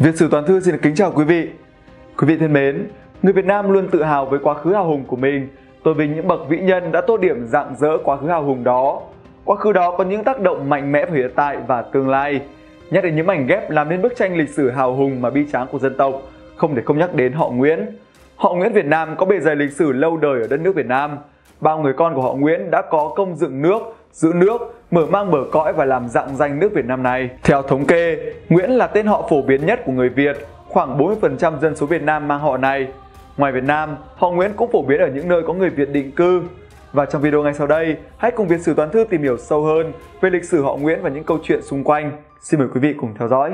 Việt sử toàn thư xin được kính chào quý vị. Quý vị thân mến, người Việt Nam luôn tự hào với quá khứ hào hùng của mình, tôn vinh những bậc vĩ nhân đã tô điểm dạng dỡ quá khứ hào hùng đó. Quá khứ đó có những tác động mạnh mẽ vào hiện tại và tương lai. Nhắc đến những mảnh ghép làm nên bức tranh lịch sử hào hùng mà bi tráng của dân tộc, không thể không nhắc đến họ Nguyễn. Họ Nguyễn Việt Nam có bề dày lịch sử lâu đời ở đất nước Việt Nam. Bao người con của họ Nguyễn đã có công dựng nước, giữ nước, mở mang bờ cõi và làm dạng danh nước Việt Nam này. Theo thống kê, Nguyễn là tên họ phổ biến nhất của người Việt, khoảng 40% dân số Việt Nam mang họ này. Ngoài Việt Nam, họ Nguyễn cũng phổ biến ở những nơi có người Việt định cư. Và trong video ngay sau đây, hãy cùng Việt Sử Toàn Thư tìm hiểu sâu hơn về lịch sử họ Nguyễn và những câu chuyện xung quanh. Xin mời quý vị cùng theo dõi.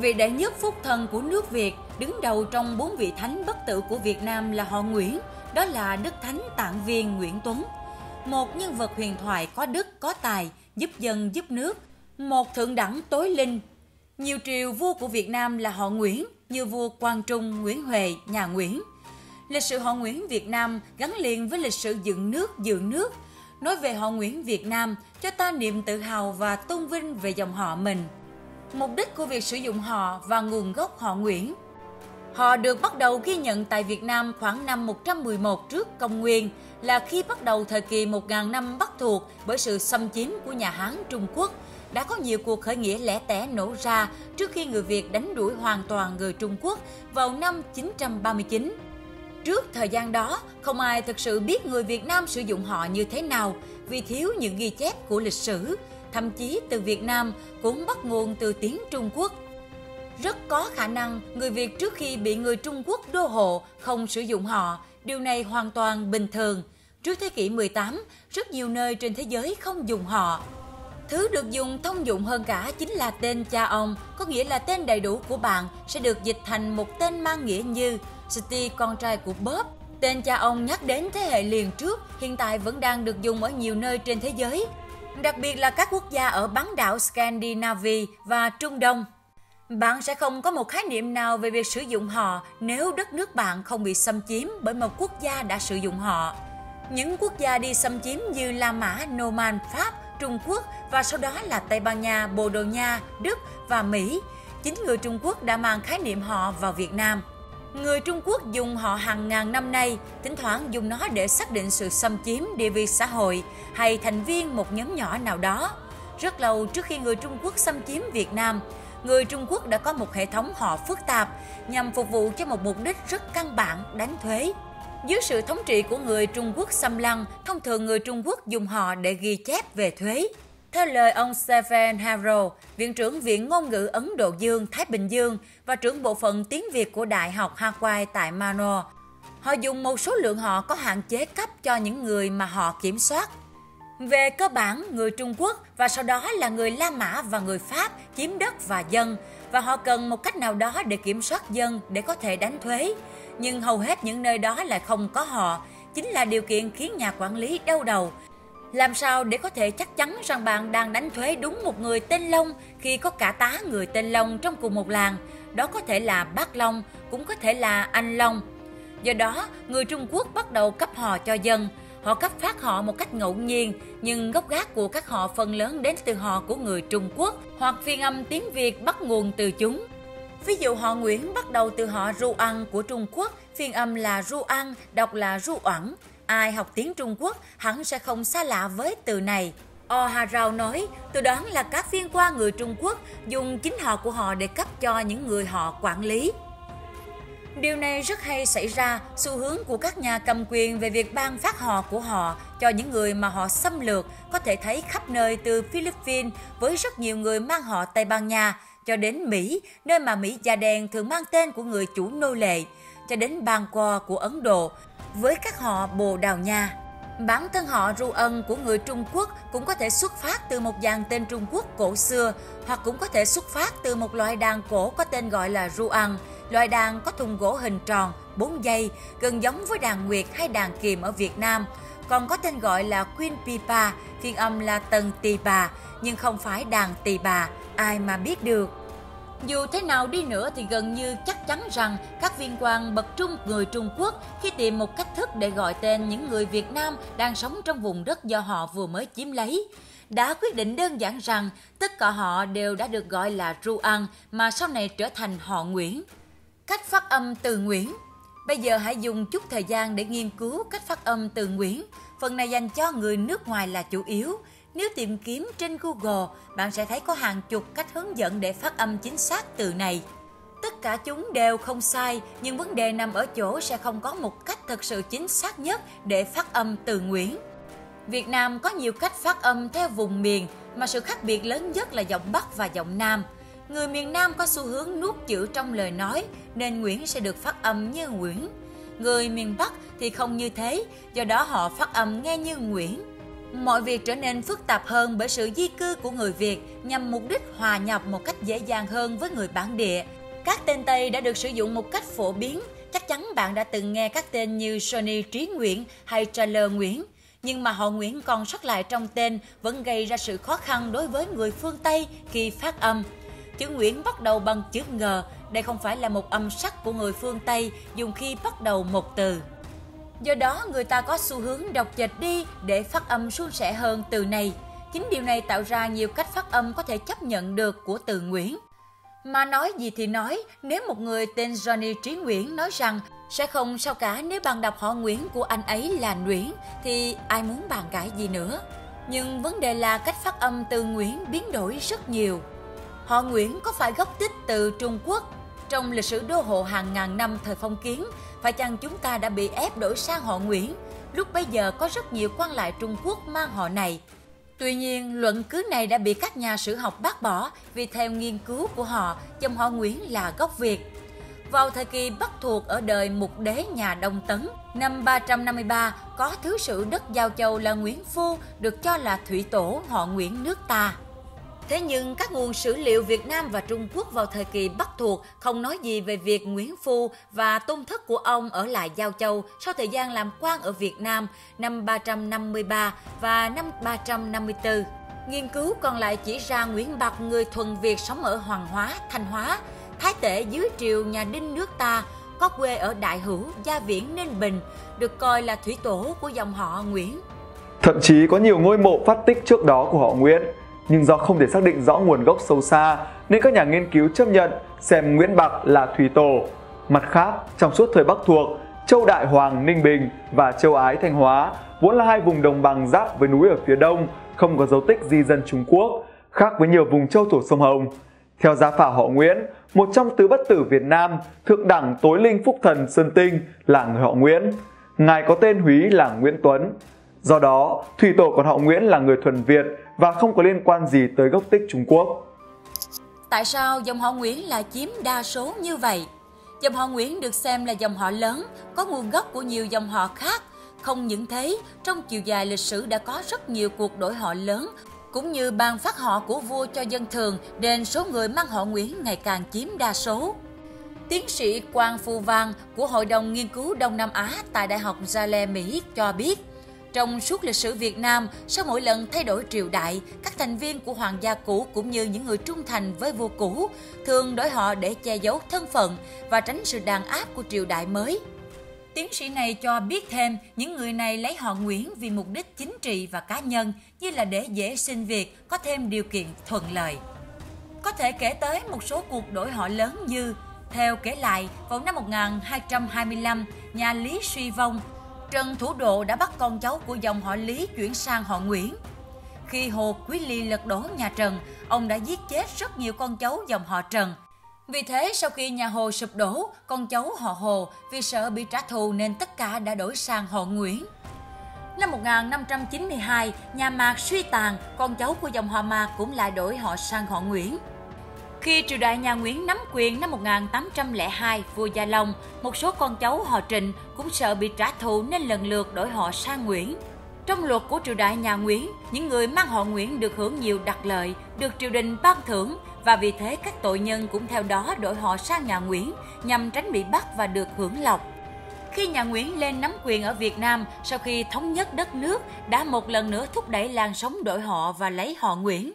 Vị đệ nhất phúc thần của nước Việt, đứng đầu trong bốn vị thánh bất tử của Việt Nam là họ Nguyễn, đó là Đức Thánh Tạng Viên Nguyễn Tuấn. Một nhân vật huyền thoại có đức, có tài, giúp dân, giúp nước, một thượng đẳng tối linh. Nhiều triều vua của Việt Nam là họ Nguyễn, như vua Quang Trung, Nguyễn Huệ, nhà Nguyễn. Lịch sử họ Nguyễn Việt Nam gắn liền với lịch sử dựng nước, giữ nước. Nói về họ Nguyễn Việt Nam, cho ta niềm tự hào và tôn vinh về dòng họ mình. Mục đích của việc sử dụng họ và nguồn gốc họ Nguyễn Họ được bắt đầu ghi nhận tại Việt Nam khoảng năm 111 trước công nguyên, là khi bắt đầu thời kỳ 1.000 năm bắt thuộc bởi sự xâm chiếm của nhà Hán Trung Quốc. Đã có nhiều cuộc khởi nghĩa lẻ tẻ nổ ra trước khi người Việt đánh đuổi hoàn toàn người Trung Quốc vào năm 939. Trước thời gian đó, không ai thực sự biết người Việt Nam sử dụng họ như thế nào vì thiếu những ghi chép của lịch sử, thậm chí từ Việt Nam cũng bắt nguồn từ tiếng Trung Quốc. Rất có khả năng người Việt trước khi bị người Trung Quốc đô hộ không sử dụng họ, điều này hoàn toàn bình thường. Trước thế kỷ 18, rất nhiều nơi trên thế giới không dùng họ. Thứ được dùng thông dụng hơn cả chính là tên cha ông, có nghĩa là tên đầy đủ của bạn sẽ được dịch thành một tên mang nghĩa như Steve con trai của Bob. Tên cha ông nhắc đến thế hệ liền trước, hiện tại vẫn đang được dùng ở nhiều nơi trên thế giới đặc biệt là các quốc gia ở bán đảo Scandinavia và Trung Đông. Bạn sẽ không có một khái niệm nào về việc sử dụng họ nếu đất nước bạn không bị xâm chiếm bởi một quốc gia đã sử dụng họ. Những quốc gia đi xâm chiếm như La Mã, Norman, Pháp, Trung Quốc và sau đó là Tây Ban Nha, Bồ Đào Nha, Đức và Mỹ. Chính người Trung Quốc đã mang khái niệm họ vào Việt Nam. Người Trung Quốc dùng họ hàng ngàn năm nay, thỉnh thoảng dùng nó để xác định sự xâm chiếm địa vị xã hội hay thành viên một nhóm nhỏ nào đó. Rất lâu trước khi người Trung Quốc xâm chiếm Việt Nam, người Trung Quốc đã có một hệ thống họ phức tạp nhằm phục vụ cho một mục đích rất căn bản đánh thuế. Dưới sự thống trị của người Trung Quốc xâm lăng, thông thường người Trung Quốc dùng họ để ghi chép về thuế. Theo lời ông Stephen Harrow, Viện trưởng Viện Ngôn ngữ Ấn Độ Dương, Thái Bình Dương và trưởng bộ phận tiếng Việt của Đại học Hawaii tại Mano, họ dùng một số lượng họ có hạn chế cấp cho những người mà họ kiểm soát. Về cơ bản, người Trung Quốc và sau đó là người La Mã và người Pháp chiếm đất và dân và họ cần một cách nào đó để kiểm soát dân để có thể đánh thuế. Nhưng hầu hết những nơi đó lại không có họ, chính là điều kiện khiến nhà quản lý đau đầu làm sao để có thể chắc chắn rằng bạn đang đánh thuế đúng một người tên Long khi có cả tá người tên Long trong cùng một làng? Đó có thể là bác Long, cũng có thể là anh Long. Do đó, người Trung Quốc bắt đầu cấp họ cho dân. Họ cấp phát họ một cách ngẫu nhiên, nhưng gốc gác của các họ phần lớn đến từ họ của người Trung Quốc hoặc phiên âm tiếng Việt bắt nguồn từ chúng. Ví dụ họ Nguyễn bắt đầu từ họ Ru Ăn của Trung Quốc, phiên âm là Ru Ăn, đọc là Ru Oản. Ai học tiếng Trung Quốc hẳn sẽ không xa lạ với từ này. O Hà Rao nói, tôi đoán là các viên quan người Trung Quốc dùng chính họ của họ để cấp cho những người họ quản lý. Điều này rất hay xảy ra, xu hướng của các nhà cầm quyền về việc ban phát họ của họ cho những người mà họ xâm lược có thể thấy khắp nơi từ Philippines với rất nhiều người mang họ Tây Ban Nha cho đến Mỹ, nơi mà Mỹ da đen thường mang tên của người chủ nô lệ, cho đến Bangkok của Ấn Độ, với các họ Bồ Đào Nha. Bản thân họ Ru Ân của người Trung Quốc cũng có thể xuất phát từ một dàn tên Trung Quốc cổ xưa hoặc cũng có thể xuất phát từ một loại đàn cổ có tên gọi là Ru Ăn, loại đàn có thùng gỗ hình tròn, 4 dây, gần giống với đàn nguyệt hay đàn kiềm ở Việt Nam, còn có tên gọi là Queen Pipa, phiên âm là tần tỳ bà, nhưng không phải đàn tỳ bà, ai mà biết được. Dù thế nào đi nữa thì gần như chắc chắn rằng các viên quan bậc trung người Trung Quốc khi tìm một cách thức để gọi tên những người Việt Nam đang sống trong vùng đất do họ vừa mới chiếm lấy, đã quyết định đơn giản rằng tất cả họ đều đã được gọi là Ru mà sau này trở thành họ Nguyễn. Cách phát âm từ Nguyễn Bây giờ hãy dùng chút thời gian để nghiên cứu cách phát âm từ Nguyễn. Phần này dành cho người nước ngoài là chủ yếu. Nếu tìm kiếm trên Google, bạn sẽ thấy có hàng chục cách hướng dẫn để phát âm chính xác từ này. Tất cả chúng đều không sai, nhưng vấn đề nằm ở chỗ sẽ không có một cách thực sự chính xác nhất để phát âm từ Nguyễn. Việt Nam có nhiều cách phát âm theo vùng miền, mà sự khác biệt lớn nhất là giọng Bắc và giọng Nam. Người miền Nam có xu hướng nuốt chữ trong lời nói, nên Nguyễn sẽ được phát âm như Nguyễn. Người miền Bắc thì không như thế, do đó họ phát âm nghe như Nguyễn. Mọi việc trở nên phức tạp hơn bởi sự di cư của người Việt nhằm mục đích hòa nhập một cách dễ dàng hơn với người bản địa. Các tên Tây đã được sử dụng một cách phổ biến. Chắc chắn bạn đã từng nghe các tên như Sony Trí Nguyễn hay Trailer Nguyễn. Nhưng mà họ Nguyễn còn sót lại trong tên vẫn gây ra sự khó khăn đối với người phương Tây khi phát âm. Chữ Nguyễn bắt đầu bằng chữ ngờ, đây không phải là một âm sắc của người phương Tây dùng khi bắt đầu một từ. Do đó người ta có xu hướng đọc chệch đi để phát âm suôn sẻ hơn từ này. Chính điều này tạo ra nhiều cách phát âm có thể chấp nhận được của từ Nguyễn. Mà nói gì thì nói, nếu một người tên Johnny Trí Nguyễn nói rằng sẽ không sao cả nếu bạn đọc họ Nguyễn của anh ấy là Nguyễn thì ai muốn bàn cãi gì nữa. Nhưng vấn đề là cách phát âm từ Nguyễn biến đổi rất nhiều. Họ Nguyễn có phải gốc tích từ Trung Quốc? Trong lịch sử đô hộ hàng ngàn năm thời phong kiến, phải chăng chúng ta đã bị ép đổi sang họ Nguyễn? Lúc bấy giờ có rất nhiều quan lại Trung Quốc mang họ này. Tuy nhiên, luận cứ này đã bị các nhà sử học bác bỏ vì theo nghiên cứu của họ, dòng họ Nguyễn là gốc Việt. Vào thời kỳ Bắc thuộc ở đời mục đế nhà Đông Tấn, năm 353 có thứ sử đất Giao Châu là Nguyễn Phu được cho là thủy tổ họ Nguyễn nước ta. Thế nhưng các nguồn sử liệu Việt Nam và Trung Quốc vào thời kỳ Bắc thuộc không nói gì về việc Nguyễn Phu và tôn thất của ông ở lại Giao Châu sau thời gian làm quan ở Việt Nam năm 353 và năm 354. Nghiên cứu còn lại chỉ ra Nguyễn Bạc người thuần Việt sống ở Hoàng Hóa, Thanh Hóa, thái tể dưới triều nhà Đinh nước ta, có quê ở Đại Hữu, Gia Viễn, Ninh Bình, được coi là thủy tổ của dòng họ Nguyễn. Thậm chí có nhiều ngôi mộ phát tích trước đó của họ Nguyễn nhưng do không thể xác định rõ nguồn gốc sâu xa nên các nhà nghiên cứu chấp nhận xem Nguyễn Bạc là thủy tổ. Mặt khác, trong suốt thời Bắc thuộc, Châu Đại Hoàng Ninh Bình và Châu Ái Thanh Hóa vốn là hai vùng đồng bằng giáp với núi ở phía đông, không có dấu tích di dân Trung Quốc, khác với nhiều vùng châu thổ sông Hồng. Theo gia phả họ Nguyễn, một trong tứ bất tử Việt Nam, thượng đẳng tối linh phúc thần Sơn Tinh là người họ Nguyễn. Ngài có tên húy là Nguyễn Tuấn. Do đó, thủy tổ còn họ Nguyễn là người thuần Việt và không có liên quan gì tới gốc tích Trung Quốc. Tại sao dòng họ Nguyễn lại chiếm đa số như vậy? Dòng họ Nguyễn được xem là dòng họ lớn, có nguồn gốc của nhiều dòng họ khác. Không những thế, trong chiều dài lịch sử đã có rất nhiều cuộc đổi họ lớn, cũng như ban phát họ của vua cho dân thường, nên số người mang họ Nguyễn ngày càng chiếm đa số. Tiến sĩ Quang Phu Văn của Hội đồng Nghiên cứu Đông Nam Á tại Đại học Yale, Mỹ cho biết, trong suốt lịch sử Việt Nam, sau mỗi lần thay đổi triều đại, các thành viên của hoàng gia cũ cũng như những người trung thành với vua cũ thường đổi họ để che giấu thân phận và tránh sự đàn áp của triều đại mới. Tiến sĩ này cho biết thêm, những người này lấy họ Nguyễn vì mục đích chính trị và cá nhân, như là để dễ xin việc, có thêm điều kiện thuận lợi. Có thể kể tới một số cuộc đổi họ lớn như theo kể lại, vào năm 1225, nhà Lý suy vong Trần Thủ Độ đã bắt con cháu của dòng họ Lý chuyển sang họ Nguyễn. Khi Hồ Quý Ly lật đổ nhà Trần, ông đã giết chết rất nhiều con cháu dòng họ Trần. Vì thế, sau khi nhà Hồ sụp đổ, con cháu họ Hồ vì sợ bị trả thù nên tất cả đã đổi sang họ Nguyễn. Năm 1592, nhà Mạc suy tàn, con cháu của dòng họ Mạc cũng lại đổi họ sang họ Nguyễn. Khi triều đại nhà Nguyễn nắm quyền năm 1802, vua Gia Long, một số con cháu họ Trịnh cũng sợ bị trả thù nên lần lượt đổi họ sang Nguyễn. Trong luật của triều đại nhà Nguyễn, những người mang họ Nguyễn được hưởng nhiều đặc lợi, được triều đình ban thưởng và vì thế các tội nhân cũng theo đó đổi họ sang nhà Nguyễn nhằm tránh bị bắt và được hưởng lộc. Khi nhà Nguyễn lên nắm quyền ở Việt Nam sau khi thống nhất đất nước đã một lần nữa thúc đẩy làn sóng đổi họ và lấy họ Nguyễn.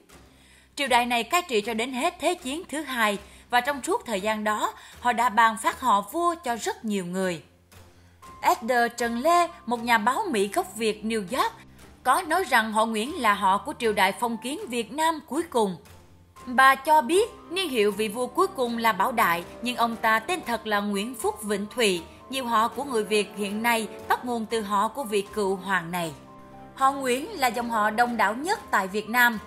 Triều đại này cai trị cho đến hết Thế chiến thứ hai và trong suốt thời gian đó, họ đã ban phát họ vua cho rất nhiều người. Edgar Trần Lê, một nhà báo Mỹ gốc Việt New York, có nói rằng họ Nguyễn là họ của triều đại phong kiến Việt Nam cuối cùng. Bà cho biết niên hiệu vị vua cuối cùng là Bảo Đại, nhưng ông ta tên thật là Nguyễn Phúc Vĩnh Thụy. Nhiều họ của người Việt hiện nay bắt nguồn từ họ của vị cựu hoàng này. Họ Nguyễn là dòng họ đông đảo nhất tại Việt Nam.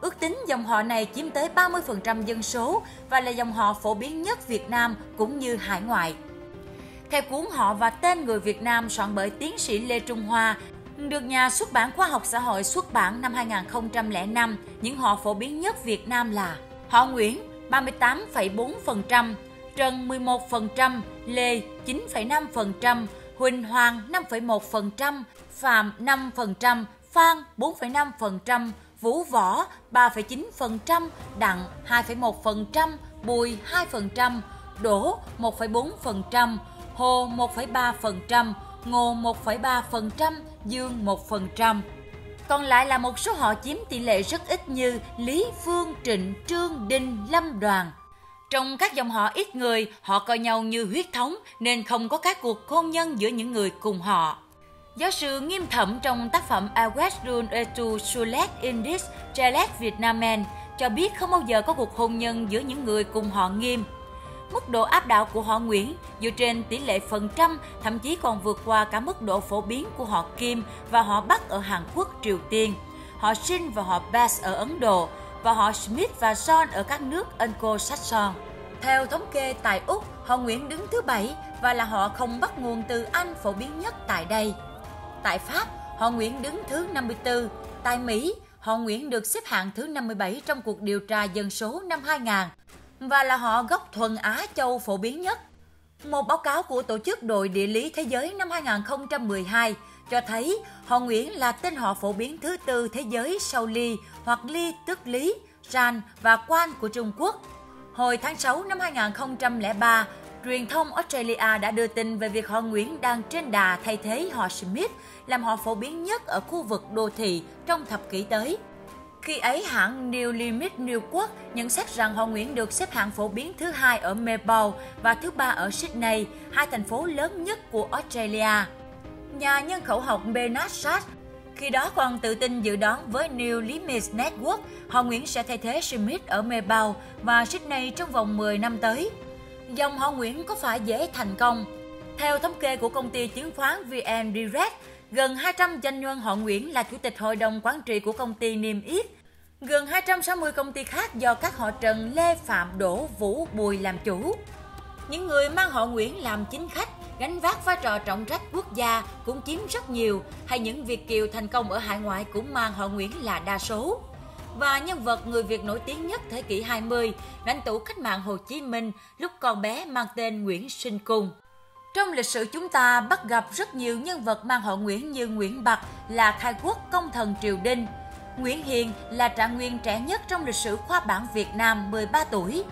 Ước tính dòng họ này chiếm tới 30% dân số và là dòng họ phổ biến nhất Việt Nam cũng như hải ngoại. Theo cuốn họ và tên người Việt Nam soạn bởi tiến sĩ Lê Trung Hoa, được nhà xuất bản khoa học xã hội xuất bản năm 2005, những họ phổ biến nhất Việt Nam là họ Nguyễn 38,4%, Trần 11%, Lê 9,5%, Huỳnh Hoàng 5,1%, Phạm 5%, Phan 4,5%, Vũ Võ 3,9%, Đặng 2,1%, Bùi 2%, Đỗ 1,4%, Hồ 1,3%, Ngô 1,3%, Dương 1%. Còn lại là một số họ chiếm tỷ lệ rất ít như Lý, Phương, Trịnh, Trương, Đinh, Lâm, Đoàn. Trong các dòng họ ít người, họ coi nhau như huyết thống nên không có các cuộc hôn nhân giữa những người cùng họ. Giáo sư nghiêm thẩm trong tác phẩm A Western etu Sulet Indis Chelet Vietnamen cho biết không bao giờ có cuộc hôn nhân giữa những người cùng họ nghiêm. Mức độ áp đảo của họ Nguyễn dựa trên tỷ lệ phần trăm thậm chí còn vượt qua cả mức độ phổ biến của họ Kim và họ Bắc ở Hàn Quốc, Triều Tiên, họ Shin và họ Bass ở Ấn Độ và họ Smith và Son ở các nước Anglo-Saxon. Theo thống kê tại Úc, họ Nguyễn đứng thứ bảy và là họ không bắt nguồn từ Anh phổ biến nhất tại đây. Tại Pháp, họ Nguyễn đứng thứ 54. Tại Mỹ, họ Nguyễn được xếp hạng thứ 57 trong cuộc điều tra dân số năm 2000 và là họ gốc thuần Á Châu phổ biến nhất. Một báo cáo của Tổ chức Đội Địa lý Thế giới năm 2012 cho thấy họ Nguyễn là tên họ phổ biến thứ tư thế giới sau Ly hoặc Ly tức Lý, Ran và Quan của Trung Quốc. Hồi tháng 6 năm 2003, truyền thông Australia đã đưa tin về việc họ Nguyễn đang trên đà thay thế họ Smith làm họ phổ biến nhất ở khu vực đô thị trong thập kỷ tới. Khi ấy, hãng New Limit New Quốc nhận xét rằng họ Nguyễn được xếp hạng phổ biến thứ hai ở Melbourne và thứ ba ở Sydney, hai thành phố lớn nhất của Australia. Nhà nhân khẩu học Bernard Sass khi đó còn tự tin dự đoán với New Limits Network, họ Nguyễn sẽ thay thế Smith ở Melbourne và Sydney trong vòng 10 năm tới. Dòng họ Nguyễn có phải dễ thành công? Theo thống kê của công ty chứng khoán VN Direct, gần 200 doanh nhân họ Nguyễn là chủ tịch hội đồng quản trị của công ty niêm yết. Gần 260 công ty khác do các họ Trần, Lê, Phạm, Đỗ, Vũ, Bùi làm chủ. Những người mang họ Nguyễn làm chính khách, gánh vác vai trò trọng trách quốc gia cũng chiếm rất nhiều, hay những Việt kiều thành công ở hải ngoại cũng mang họ Nguyễn là đa số. Và nhân vật người Việt nổi tiếng nhất thế kỷ 20, lãnh tụ cách mạng Hồ Chí Minh lúc còn bé mang tên Nguyễn Sinh Cung. Trong lịch sử chúng ta bắt gặp rất nhiều nhân vật mang họ Nguyễn như Nguyễn Bạc là khai quốc công thần triều Đinh, Nguyễn Hiền là trạng nguyên trẻ nhất trong lịch sử khoa bảng Việt Nam 13 tuổi,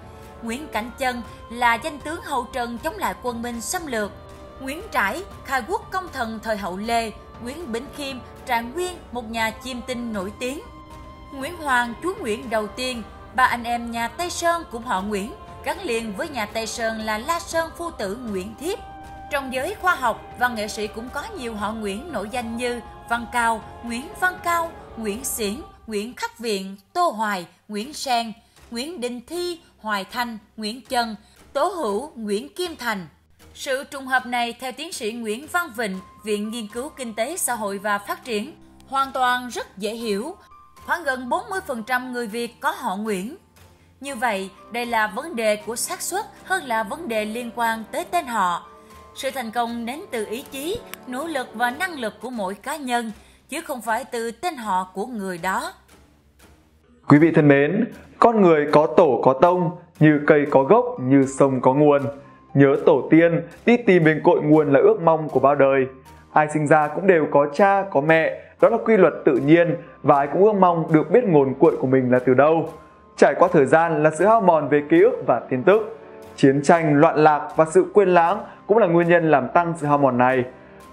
Nguyễn Cảnh Chân là danh tướng hậu trần chống lại quân Minh xâm lược, Nguyễn Trãi khai quốc công thần thời hậu Lê, Nguyễn Bỉnh Khiêm trạng nguyên một nhà chiêm tinh nổi tiếng, Nguyễn Hoàng chúa Nguyễn đầu tiên, ba anh em nhà Tây Sơn cũng họ Nguyễn, gắn liền với nhà Tây Sơn là La Sơn phu tử Nguyễn Thiếp. Trong giới khoa học, văn nghệ sĩ cũng có nhiều họ Nguyễn nổi danh như Văn Cao, Nguyễn Văn Cao, Nguyễn Xiển, Nguyễn Khắc Viện, Tô Hoài, Nguyễn Sen, Nguyễn Đình Thi, Hoài Thanh, Nguyễn Chân, Tố Hữu, Nguyễn Kim Thành. Sự trùng hợp này theo tiến sĩ Nguyễn Văn Vịnh, Viện Nghiên cứu Kinh tế Xã hội và Phát triển, hoàn toàn rất dễ hiểu. Khoảng gần 40% người Việt có họ Nguyễn. Như vậy, đây là vấn đề của xác suất hơn là vấn đề liên quan tới tên họ. Sự thành công đến từ ý chí, nỗ lực và năng lực của mỗi cá nhân, chứ không phải từ tên họ của người đó. Quý vị thân mến, con người có tổ có tông, như cây có gốc, như sông có nguồn. Nhớ tổ tiên, đi tìm bên cội nguồn là ước mong của bao đời. Ai sinh ra cũng đều có cha, có mẹ, đó là quy luật tự nhiên và ai cũng ước mong được biết nguồn cuộn của mình là từ đâu. Trải qua thời gian là sự hao mòn về ký ức và tin tức. Chiến tranh, loạn lạc và sự quên lãng cũng là nguyên nhân làm tăng sự hao mòn này.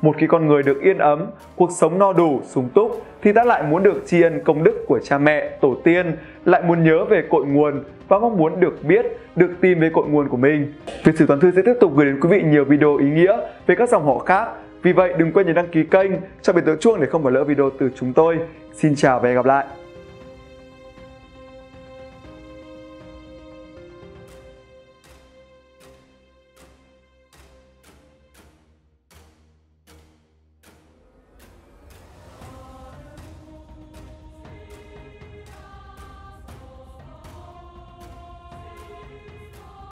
Một khi con người được yên ấm, cuộc sống no đủ, sung túc thì ta lại muốn được tri ân công đức của cha mẹ, tổ tiên, lại muốn nhớ về cội nguồn và mong muốn được biết, được tìm về cội nguồn của mình. Việt sử toàn thư sẽ tiếp tục gửi đến quý vị nhiều video ý nghĩa về các dòng họ khác. Vì vậy đừng quên nhấn đăng ký kênh, cho biệt tượng chuông để không bỏ lỡ video từ chúng tôi. Xin chào và hẹn gặp lại!